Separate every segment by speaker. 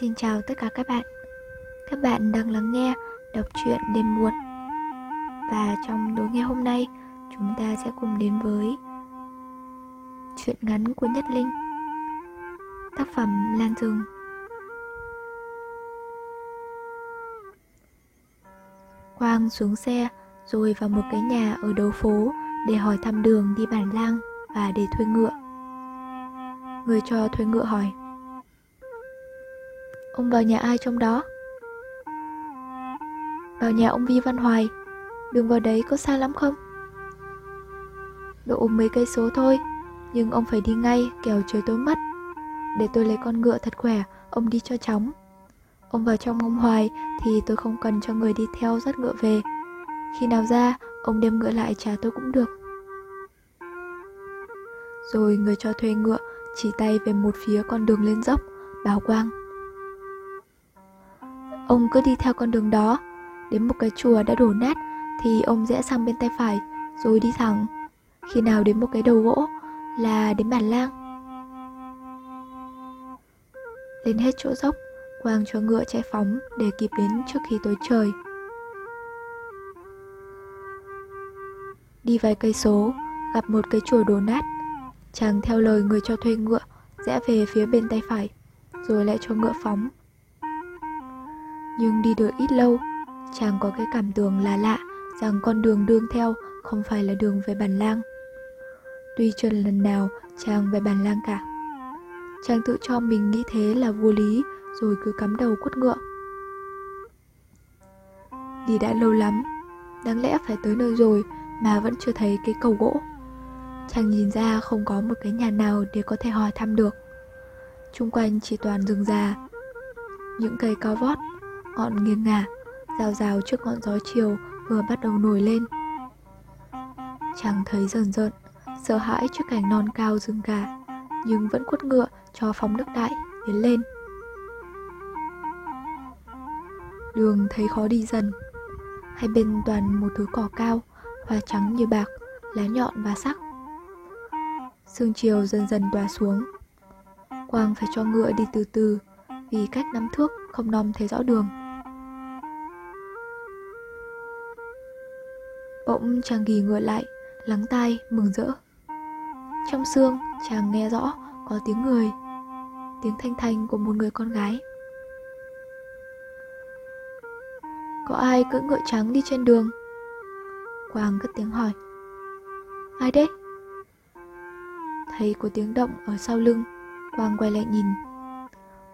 Speaker 1: Xin chào tất cả các bạn. Các bạn đang lắng nghe, đọc truyện đêm muộn. Và trong đối nghe hôm nay, Chúng ta sẽ cùng đến với Chuyện ngắn của Nhất Linh, Tác phẩm Lan Rừng. Quang xuống xe, rồi vào một cái nhà ở đầu phố để hỏi thăm đường đi bản lang và để thuê ngựa. Người cho thuê ngựa hỏi Ông vào nhà ai trong đó? Vào nhà ông Vi Văn Hoài. Đường vào đấy có xa lắm không? Độ mấy cây số thôi, Nhưng ông phải đi ngay, kẻo trời tối mất. Để tôi lấy con ngựa thật khỏe, Ông đi cho chóng. Ông vào trong ông Hoài Thì tôi không cần cho người đi theo dắt ngựa về. Khi nào ra, Ông đem ngựa lại trả tôi cũng được. Rồi người cho thuê ngựa, Chỉ tay về một phía con đường lên dốc, Bảo Quang. Ông cứ đi theo con đường đó. Đến một cái chùa đã đổ nát Thì ông rẽ sang bên tay phải, Rồi đi thẳng. Khi nào đến một cái đầu gỗ Là đến bản lang Lên hết chỗ dốc, Quang cho ngựa chạy phóng Để kịp đến trước khi tối trời. Đi vài cây số, Gặp một cái chùa đổ nát. Chàng theo lời người cho thuê ngựa, Rẽ về phía bên tay phải, Rồi lại cho ngựa phóng nhưng đi được ít lâu, chàng có cái cảm tưởng là lạ rằng con đường đương theo không phải là đường về bản lang. Tuy chưa lần nào chàng về bản lang cả. Chàng tự cho mình nghĩ thế là vô lý rồi cứ cắm đầu quất ngựa. Đi đã lâu lắm, đáng lẽ phải tới nơi rồi mà vẫn chưa thấy cái cầu gỗ. Chàng nhìn ra không có một cái nhà nào để có thể hỏi thăm được. chung quanh chỉ toàn rừng già, những cây cao vót ngọn nghiêng ngả, rào rào trước ngọn gió chiều vừa bắt đầu nổi lên. Chàng thấy rờn rợn sợ hãi trước cảnh non cao rừng gà, nhưng vẫn quất ngựa cho phóng nước đại, tiến lên. Đường thấy khó đi dần, hai bên toàn một thứ cỏ cao, hoa trắng như bạc, lá nhọn và sắc. Sương chiều dần dần tỏa xuống. Quang phải cho ngựa đi từ từ, vì cách năm thước không nom thấy rõ đường. Bỗng chàng ghi ngựa lại, lắng tai, mừng rỡ. Trong xương, chàng nghe rõ có tiếng người, tiếng thanh thanh của một người con gái. Có ai cưỡi ngựa trắng đi trên đường? Quang cất tiếng hỏi. Ai đấy? Thấy có tiếng động ở sau lưng, Quang quay lại nhìn.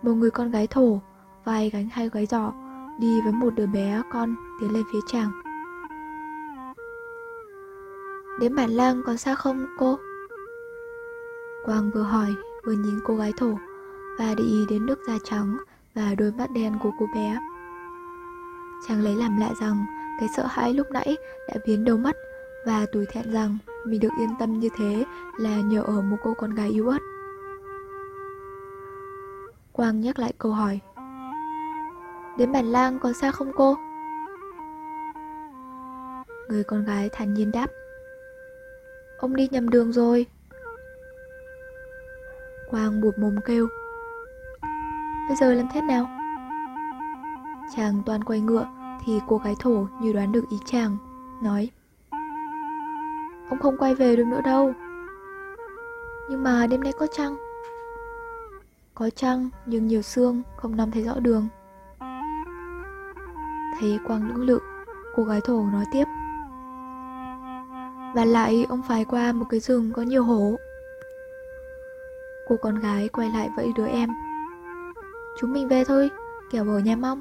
Speaker 1: Một người con gái thổ, vai gánh hai gái giỏ, đi với một đứa bé con tiến lên phía chàng. Đến bản lang còn xa không, cô? Quang vừa hỏi, vừa nhìn cô gái thổ, và để ý đến nước da trắng và đôi mắt đen của cô bé. Chàng lấy làm lạ rằng, cái sợ hãi lúc nãy đã biến đâu mất và tủi thẹn rằng mình được yên tâm như thế là nhờ ở một cô con gái yếu ớt. Quang nhắc lại câu hỏi. Đến bản lang còn xa không cô? Người con gái thản nhiên đáp. Ông đi nhầm đường rồi. Quang buộc mồm kêu. Bây giờ làm thế nào? Chàng toàn quay ngựa Thì cô gái thổ như đoán được ý chàng, Nói. Ông không quay về được nữa đâu. Nhưng mà đêm nay có trăng? Có trăng, nhưng nhiều sương, Không nắm thấy rõ đường. Thấy Quang lưỡng lự, Cô gái thổ nói tiếp và lại ông phải qua một cái rừng có nhiều hổ Cô con gái quay lại vẫy đứa em. Chúng mình về thôi, kẻo ở nhà mong.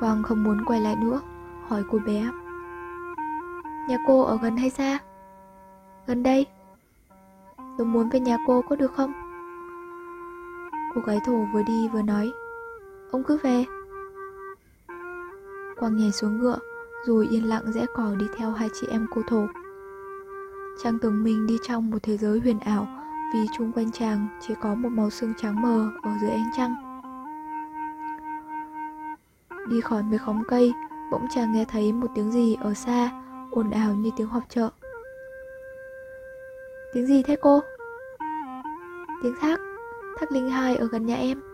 Speaker 1: Quang không muốn quay lại nữa Hỏi cô bé. Nhà cô ở gần hay xa? Gần đây. Tôi muốn về nhà cô có được không? Cô gái thổ vừa đi vừa nói. Ông cứ về. Quang nhảy xuống ngựa rồi yên lặng rẽ cỏ đi theo hai chị em cô thổ. Chàng tưởng mình đi trong một thế giới huyền ảo vì chung quanh chàng chỉ có một màu xương trắng mờ ở dưới ánh trăng. Đi khỏi mấy khóm cây, bỗng chàng nghe thấy một tiếng gì ở xa, ồn ào như tiếng họp chợ. Tiếng gì thế cô? Tiếng thác, Thác Linh Hai ở gần nhà em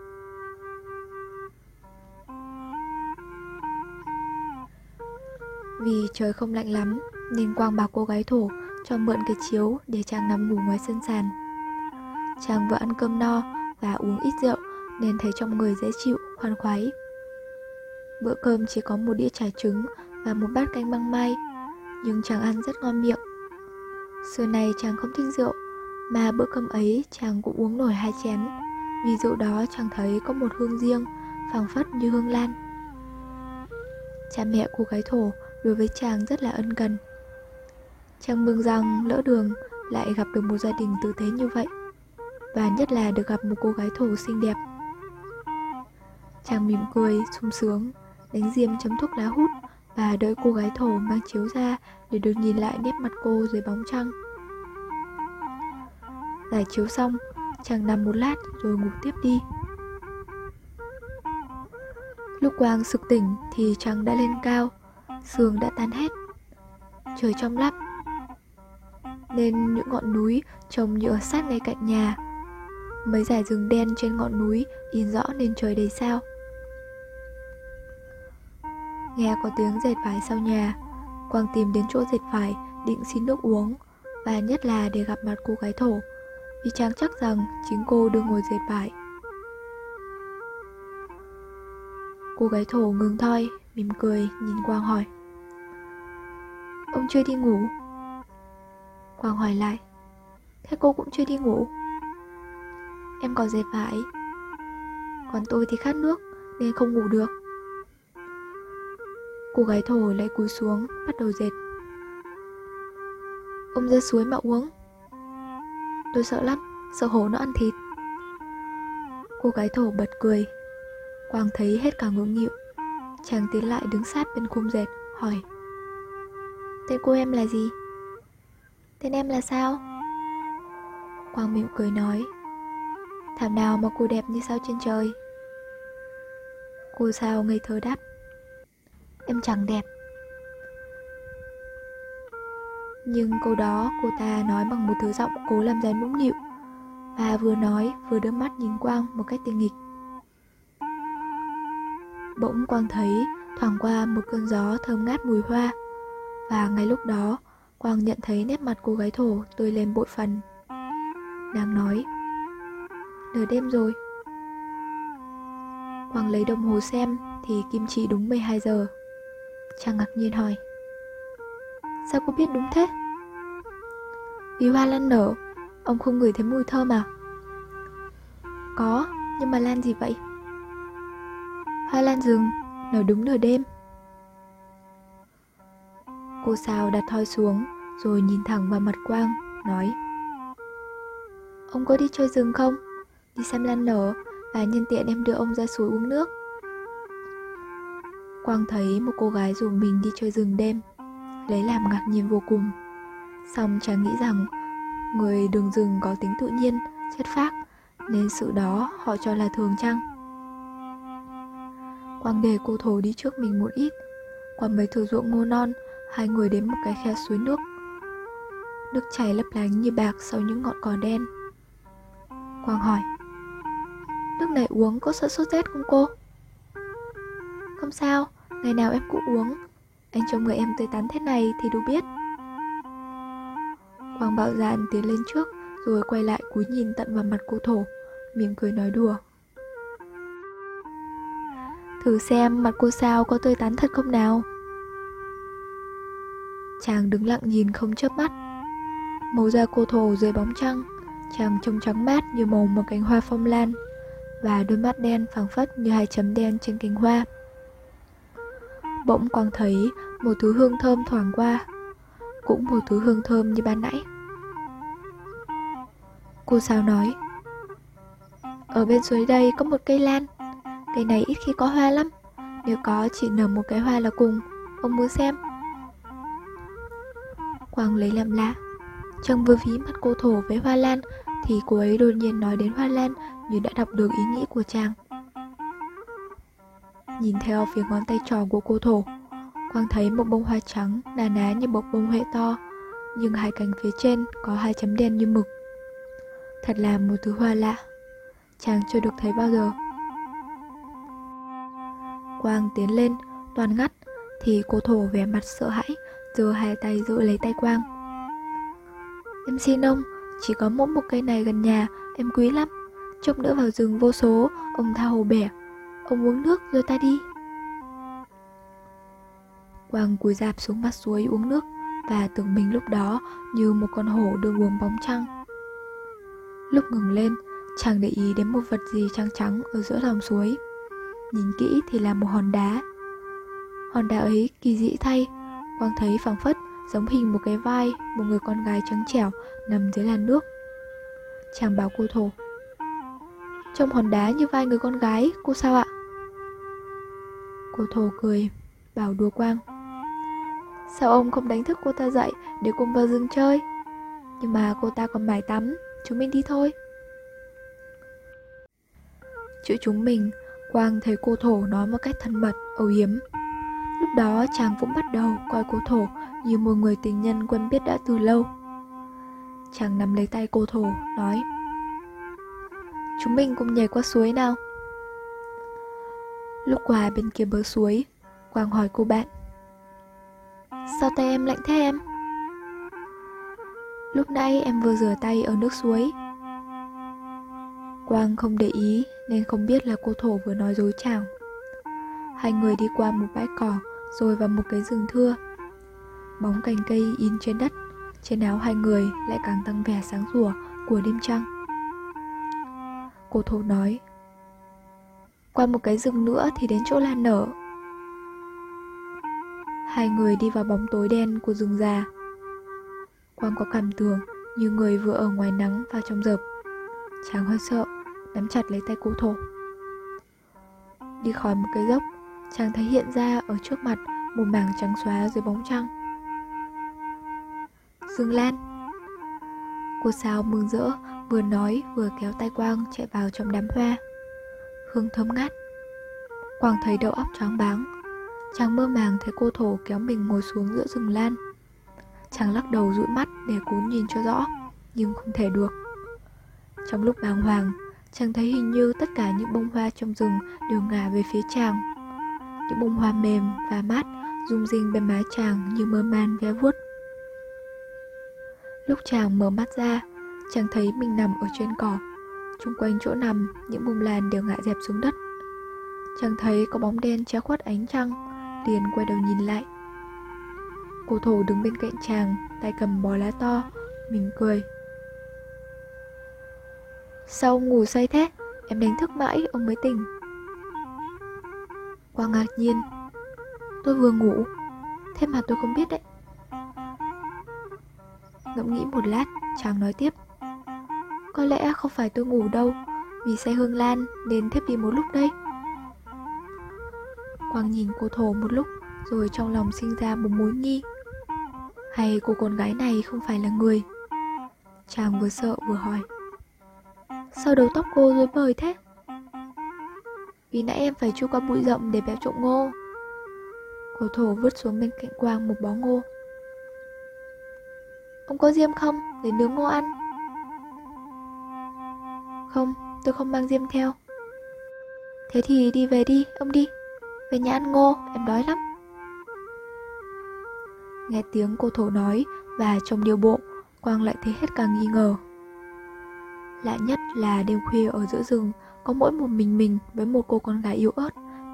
Speaker 1: Vì trời không lạnh lắm Nên Quang bảo cô gái thổ cho mượn cái chiếu để chàng nằm ngủ ngoài sân sàn Chàng vừa ăn cơm no và uống ít rượu nên thấy trong người dễ chịu, khoan khoái. Bữa cơm chỉ có một đĩa chả trứng và một bát canh măng mai, nhưng chàng ăn rất ngon miệng. Xưa này chàng không thích rượu, mà bữa cơm ấy chàng cũng uống nổi hai chén, vì rượu đó chàng thấy có một hương riêng, phảng phất như hương lan. Cha mẹ cô gái thổ đối với chàng rất là ân cần. Chàng mừng rằng lỡ đường lại gặp được một gia đình tử tế như vậy, và nhất là được gặp một cô gái thổ xinh đẹp. Chàng mỉm cười, sung sướng, đánh diêm chấm thuốc lá hút và đợi cô gái thổ mang chiếu ra để được nhìn lại nét mặt cô dưới bóng trăng. Giải chiếu xong, chàng nằm một lát rồi ngủ tiếp đi. Lúc Quang sực tỉnh thì chàng đã lên cao, sương đã tan hết. Trời trong lắp, nên những ngọn núi trông như ở sát ngay cạnh nhà. Mấy dải rừng đen trên ngọn núi in rõ nên trời đầy sao. Nghe có tiếng dệt vải sau nhà Quang tìm đến chỗ dệt vải Định xin nước uống Và nhất là để gặp mặt cô gái thổ Vì chàng chắc rằng chính cô đưa ngồi dệt vải Cô gái thổ ngừng thoi Mỉm cười nhìn Quang hỏi Ông chưa đi ngủ. Quang hỏi lại. Thế cô cũng chưa đi ngủ. Em còn dệt vải. Còn tôi thì khát nước, Nên không ngủ được. Cô gái thổ lại cúi xuống, Bắt đầu dệt. Ông ra suối mà uống. Tôi sợ lắm, Sợ hổ nó ăn thịt. Cô gái thổ bật cười. Quang thấy hết cả ngưỡng nghịu. Chàng tiến lại đứng sát bên khung dệt, Hỏi. Tên cô em là gì? Tên em là sao? Quang mỉm cười nói. Thảo nào mà cô đẹp như sao trên trời? Cô sao ngây thơ đáp. Em chẳng đẹp. Nhưng câu đó cô ta nói bằng một thứ giọng cố làm ra nũng nịu Và vừa nói vừa đưa mắt nhìn Quang một cách tinh nghịch. Bỗng Quang thấy thoảng qua một cơn gió thơm ngát mùi hoa và ngay lúc đó Quang nhận thấy nét mặt cô gái thổ tươi lên bội phần Nàng nói Nửa đêm rồi Quang lấy đồng hồ xem thì kim chỉ đúng 12 giờ Chàng ngạc nhiên hỏi Sao cô biết đúng thế? Vì hoa lan nở Ông không ngửi thấy mùi thơm à? Có, nhưng mà lan gì vậy? Hoa lan rừng, nở đúng nửa đêm Cô sao đặt thoi xuống Rồi nhìn thẳng vào mặt Quang Nói. Ông có đi chơi rừng không? Đi xem lan nở Và nhân tiện em đưa ông ra suối uống nước. Quang thấy một cô gái rủ mình đi chơi rừng đêm Lấy làm ngạc nhiên vô cùng. Xong chàng nghĩ rằng Người đường rừng có tính tự nhiên, chất phác Nên sự đó họ cho là thường chăng? Quang để cô thổ đi trước mình một ít Qua mấy thửa ruộng ngô non Hai người đến một cái khe suối nước. Nước chảy lấp lánh như bạc sau những ngọn cỏ đen. Quang hỏi Nước này uống có sợ sốt rét không cô? Không sao, ngày nào em cũng uống. Anh trông người em tươi tắn thế này thì đủ biết. Quang bạo dạn tiến lên trước Rồi quay lại cúi nhìn tận vào mặt cô thổ Mỉm cười nói đùa. Thử xem mặt cô sao có tươi tắn thật không nào? Chàng đứng lặng nhìn không chớp mắt. Màu da cô thổ dưới bóng trăng, Chàng trông trắng mát như màu một cánh hoa phong lan, Và đôi mắt đen phẳng phất như hai chấm đen trên cánh hoa. Bỗng Quang thấy một thứ hương thơm thoảng qua, Cũng một thứ hương thơm như ban nãy. Cô sao nói, Ở bên dưới đây có một cây lan, Cây này ít khi có hoa lắm, Nếu có chỉ nở một cái hoa là cùng, Ông muốn xem. Quang lấy làm lạ. Trong vừa ví mắt cô thổ với hoa lan Thì cô ấy đột nhiên nói đến hoa lan Như đã đọc được ý nghĩ của chàng. Nhìn theo phía ngón tay trò của cô thổ Quang thấy một bông hoa trắng Nà ná như bọc bông huệ to Nhưng hai cánh phía trên có hai chấm đen như mực. Thật là một thứ hoa lạ chàng chưa được thấy bao giờ. Quang tiến lên, toàn ngắt, thì cô thổ vẻ mặt sợ hãi, rồi hai tay giữ lấy tay Quang. Em xin ông, chỉ có mỗi một cây này gần nhà, em quý lắm. Chốc nữa vào rừng vô số, ông tha hồ bẻ. Ông uống nước rồi ta đi. Quang cúi dạp xuống mặt suối uống nước và tưởng mình lúc đó như một con hổ được uống bóng trăng. Lúc ngừng lên, chàng để ý đến một vật gì trắng trắng ở giữa dòng suối. Nhìn kỹ thì là một hòn đá. Hòn đá ấy kỳ dị thay, Quang thấy phẳng phất giống hình một cái vai một người con gái trắng trẻo nằm dưới làn nước. Chàng bảo cô thổ. Trong hòn đá như vai người con gái, cô sao ạ? Cô thổ cười, bảo đùa Quang. Sao ông không đánh thức cô ta dậy để cùng vào rừng chơi? Nhưng mà cô ta còn mải tắm, chúng mình đi thôi. Chữ chúng mình, Quang thấy cô thổ nói một cách thân mật, âu yếm. Lúc đó chàng cũng bắt đầu coi cô thổ như một người tình nhân quen biết đã từ lâu. Chàng nắm lấy tay cô thổ, nói Chúng mình cùng nhảy qua suối nào. Lúc qua bên kia bờ suối, Quang hỏi cô bạn Sao tay em lạnh thế em? Lúc nãy em vừa rửa tay ở nước suối Quang không để ý nên không biết là cô thổ vừa nói dối chàng Hai người đi qua một bãi cỏ rồi vào một cái rừng thưa. Bóng cành cây in trên đất Trên áo hai người lại càng tăng vẻ sáng rủa của đêm trăng. Cô thổ nói Qua một cái rừng nữa thì đến chỗ lan nở Hai người đi vào bóng tối đen của rừng già. Quang có cảm tưởng như người vừa ở ngoài nắng và trong rợp. Chàng hơi sợ, nắm chặt lấy tay cô thổ Đi khỏi một cái dốc, chàng thấy hiện ra ở trước mặt một mảng trắng xóa dưới bóng trăng. Dương Lan. Cô sao mừng rỡ, vừa nói vừa kéo tay Quang chạy vào trong đám hoa. Hương thơm ngát. Quang thấy đầu óc choáng váng. Chàng mơ màng thấy cô thổ kéo mình ngồi xuống giữa rừng lan. Chàng lắc đầu dụi mắt để cố nhìn cho rõ, Nhưng không thể được. Trong lúc bàng hoàng, Chàng thấy hình như tất cả những bông hoa trong rừng đều ngả về phía chàng. Những bông hoa mềm và mát, rung rinh bên mái chàng như mơ man ve vuốt Lúc chàng mở mắt ra, Chàng thấy mình nằm ở trên cỏ. Trung quanh chỗ nằm, Những bông lan đều ngã dẹp xuống đất. Chàng thấy có bóng đen che khuất ánh trăng, liền quay đầu nhìn lại. Cô thổ đứng bên cạnh chàng, Tay cầm bó lá to Mình cười. Sao ông ngủ say thế? Em đánh thức mãi, ông mới tỉnh. Quang ngạc nhiên. Tôi vừa ngủ, Thế mà tôi không biết đấy. Ngẫm nghĩ một lát, Chàng nói tiếp. Có lẽ không phải tôi ngủ đâu, Vì xe hương lan nên thiếp đi một lúc đây Quang nhìn cô thổ một lúc, Rồi trong lòng sinh ra một mối nghi. Hay cô con gái này không phải là người? Chàng vừa sợ vừa hỏi. Sao đầu tóc cô rối bời thế? Vì nãy em phải chui qua bụi rậm để béo trộm ngô. Cô thổ vứt xuống bên cạnh Quang một bó ngô. Ông có diêm không? Để nướng ngô ăn. Không tôi không mang diêm theo. Thế thì đi về đi ông đi. Về nhà ăn ngô, em đói lắm. Nghe tiếng cô thổ nói Và trong điều bộ Quang lại thấy hết càng nghi ngờ. Lạ nhất là đêm khuya ở giữa rừng có mỗi một mình mình với một cô con gái yếu ớt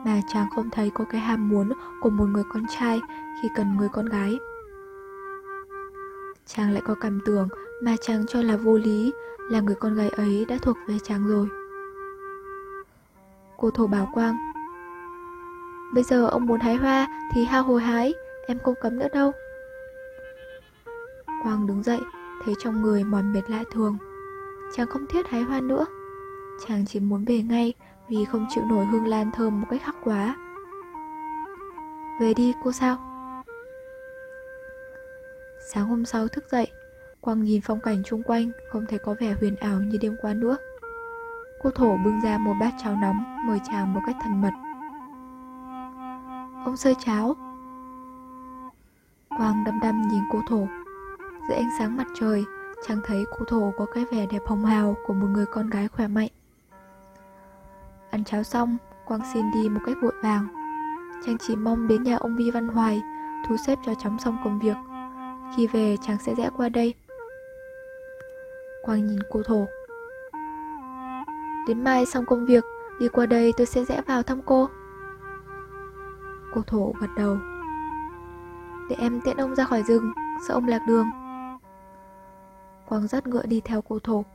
Speaker 1: Mà chàng không thấy có cái ham muốn của một người con trai khi cần người con gái Chàng lại có cảm tưởng mà chàng cho là vô lý Là người con gái ấy đã thuộc về chàng rồi Cô thổ bảo Quang Bây giờ ông muốn hái hoa thì hao hồi hái, em không cấm nữa đâu. Quang đứng dậy, thấy trong người mỏi mệt lạ thường. Chàng không thiết hái hoa nữa. Chàng chỉ muốn về ngay vì không chịu nổi hương lan thơm một cách khắc quá. Về đi cô sao? Sáng hôm sau thức dậy, Quang nhìn phong cảnh chung quanh không thể có vẻ huyền ảo như đêm qua nữa. Cô thổ bưng ra một bát cháo nóng mời chàng một cách thân mật. Ông sơi cháo Quang đăm đăm nhìn cô thổ Dưới ánh sáng mặt trời Chàng thấy cô thổ có cái vẻ đẹp hồng hào Của một người con gái khỏe mạnh Ăn cháo xong, Quang xin đi một cách vội vàng. Chàng chỉ mong đến nhà ông Vi Văn Hoài, thu xếp cho chóng xong công việc. Khi về chàng sẽ rẽ qua đây. Quang nhìn cô thổ. Đến mai xong công việc, đi qua đây tôi sẽ rẽ vào thăm cô. Cô thổ gật đầu. Để em tiện ông ra khỏi rừng, sợ ông lạc đường. Quang dắt ngựa đi theo cô thổ.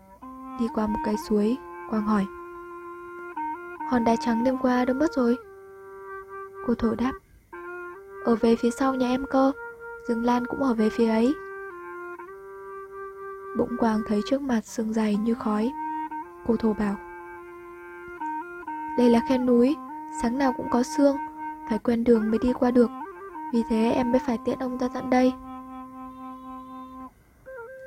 Speaker 1: Đi qua một cái suối, Quang hỏi. Hòn đá trắng đêm qua đâu mất rồi? Cô thổ đáp. Ở về phía sau nhà em cơ, rừng lan cũng ở về phía ấy. Bỗng Quang thấy trước mặt sương dày như khói. Cô thổ bảo. Đây là khe núi, sáng nào cũng có sương, phải quen đường mới đi qua được. Vì thế em mới phải tiện ông ra tận đây.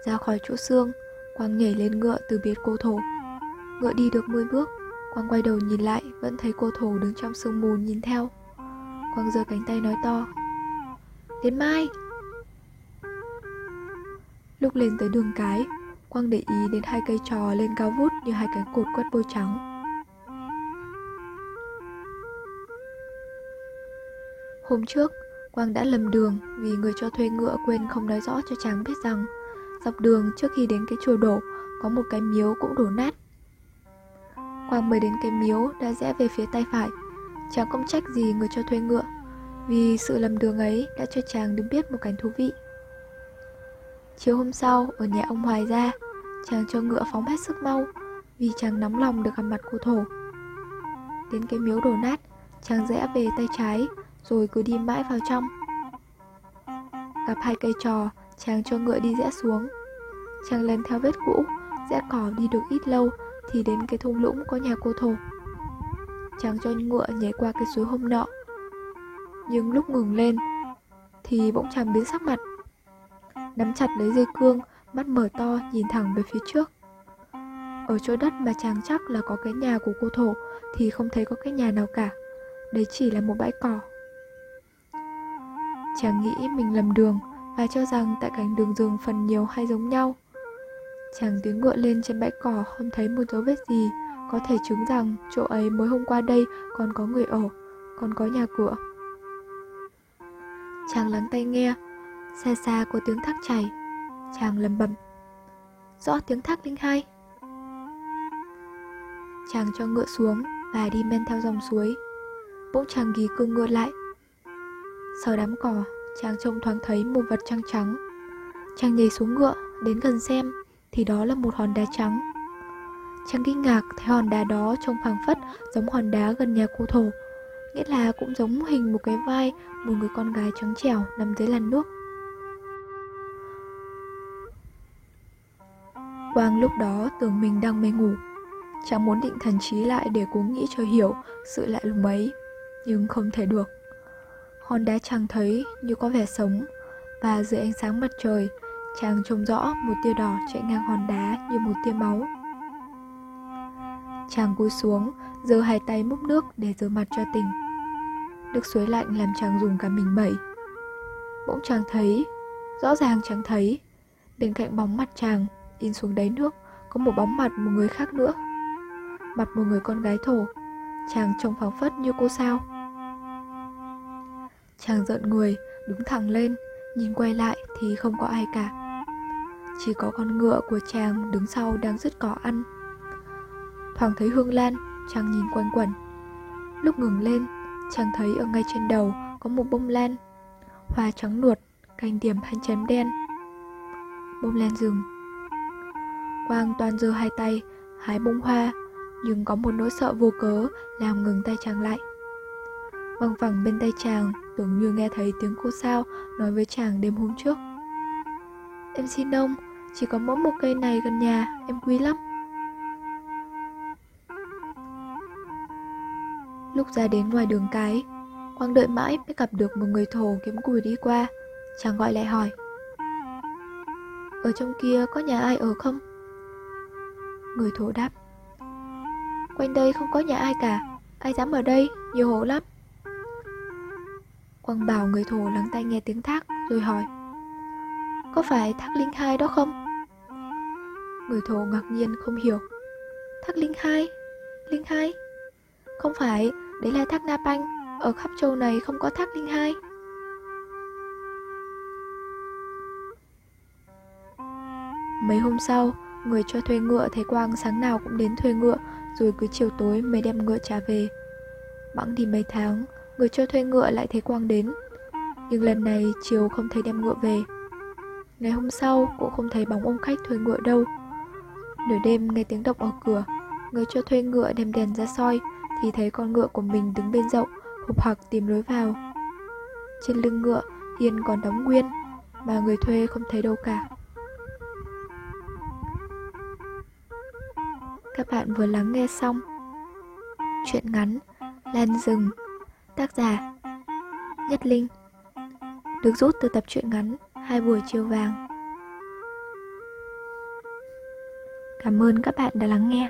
Speaker 1: Ra khỏi chỗ sương, Quang nhảy lên ngựa từ biệt cô thổ. Ngựa đi được 10 bước, Quang quay đầu nhìn lại, vẫn thấy cô thổ đứng trong sương mù nhìn theo. Quang giơ cánh tay nói to. Đến mai! Lúc lên tới đường cái, Quang để ý đến hai cây trò lên cao vút như hai cánh cột quét bôi trắng. Hôm trước, Quang đã lầm đường vì người cho thuê ngựa quên không nói rõ cho chàng biết rằng dọc đường trước khi đến cái chùa đổ có một cái miếu cũng đổ nát. Quang mới đến cái miếu đã rẽ về phía tay phải. Chàng không trách gì người cho thuê ngựa vì sự lầm đường ấy đã cho chàng được biết một cảnh thú vị. Chiều hôm sau, ở nhà ông Hoài ra, chàng cho ngựa phóng hết sức mau vì chàng nóng lòng được gặp mặt cô thổ. Đến cái miếu đổ nát, chàng rẽ về tay trái rồi cứ đi mãi vào trong. Gặp hai cây trò, chàng cho ngựa đi rẽ xuống. Chàng lần theo vết cũ, rẽ cỏ đi được ít lâu thì đến cái thung lũng có nhà cô thổ. Chàng cho ngựa nhảy qua cái suối hôm nọ. Nhưng lúc ngừng lên thì bỗng chàng biến sắc mặt. Nắm chặt lấy dây cương, mắt mở to nhìn thẳng về phía trước. Ở chỗ đất mà chàng chắc là có cái nhà của cô thổ thì không thấy có cái nhà nào cả. Đấy chỉ là một bãi cỏ. Chàng nghĩ mình lầm đường và cho rằng tại cánh đường rừng phần nhiều hay giống nhau. Chàng tiếng ngựa lên trên bãi cỏ không thấy một dấu vết gì, có thể chứng rằng chỗ ấy mới hôm qua đây còn có người ở, còn có nhà cửa. Chàng lắng tay nghe, xa xa có tiếng thác chảy, chàng lầm bầm. Rõ tiếng thác linh hai. Chàng cho ngựa xuống và đi men theo dòng suối. Bỗng chàng ghi cương ngựa lại. Sau đám cỏ, chàng trông thoáng thấy một vật trăng trắng. Chàng nhảy xuống ngựa, đến gần xem, thì đó là một hòn đá trắng. Chàng kinh ngạc thấy hòn đá đó trông phảng phất giống hòn đá gần nhà cô thổ, nghĩa là cũng giống hình một cái vai một người con gái trắng trẻo nằm dưới làn nước. Quang lúc đó tưởng mình đang mê ngủ, chàng muốn định thần trí lại để cố nghĩ cho hiểu sự lạ lùng ấy, nhưng không thể được. Hòn đá chàng thấy như có vẻ sống, và dưới ánh sáng mặt trời, chàng trông rõ một tia đỏ chạy ngang hòn đá như một tia máu. Chàng cúi xuống, giơ hai tay múc nước để rửa mặt cho tỉnh. Nước suối lạnh làm chàng dùng cả mình bẩy Bỗng chàng thấy, rõ ràng chàng thấy, bên cạnh bóng mặt chàng, in xuống đáy nước, có một bóng mặt một người khác nữa. Mặt một người con gái thổ, chàng trông phóng phất như cô sao. Chàng giận người, đứng thẳng lên, nhìn quay lại thì không có ai cả. Chỉ có con ngựa của chàng đứng sau đang rứt cỏ ăn. Thoảng thấy hương lan, chàng nhìn quanh quẩn. Lúc ngừng lên, chàng thấy ở ngay trên đầu có một bông lan, hoa trắng nuột, cành điểm hai chém đen. Bông lan rừng. Quang toàn giơ hai tay, hái bông hoa, nhưng có một nỗi sợ vô cớ làm ngừng tay chàng lại. Văng vẳng bên tay chàng, tưởng như nghe thấy tiếng cô sao nói với chàng đêm hôm trước. Em xin ông, chỉ có mỗi một cây này gần nhà, em quý lắm. Lúc ra đến ngoài đường cái, Quang đợi mãi mới gặp được một người thổ kiếm cùi đi qua. Chàng gọi lại hỏi. Ở trong kia có nhà ai ở không? Người thổ đáp. Quanh đây không có nhà ai cả, ai dám ở đây, nhiều hổ lắm. Quang bảo người thổ lắng tai nghe tiếng thác rồi hỏi có phải thác linh hai đó không? Người thổ ngạc nhiên không hiểu Thác linh hai? Linh hai? Không phải, đấy là thác Na Panh, ở khắp châu này không có thác Linh Hai. Mấy hôm sau, người cho thuê ngựa thấy Quang sáng nào cũng đến thuê ngựa, rồi cứ chiều tối mới đem ngựa trả về. Bẵng đi mấy tháng, người cho thuê ngựa lại thấy Quang đến. Nhưng lần này chiều không thấy đem ngựa về. Ngày hôm sau cũng không thấy bóng ông khách thuê ngựa đâu. Nửa đêm nghe tiếng động ở cửa, người cho thuê ngựa đem đèn ra soi thì thấy con ngựa của mình đứng bên rộng, hụp hặc tìm lối vào. Trên lưng ngựa Hiền còn đóng nguyên, mà người thuê không thấy đâu cả. Các bạn vừa lắng nghe xong Chuyện ngắn Lan rừng Tác giả Nhất Linh Được rút từ tập truyện ngắn Hai buổi chiều vàng. Cảm ơn các bạn đã lắng nghe.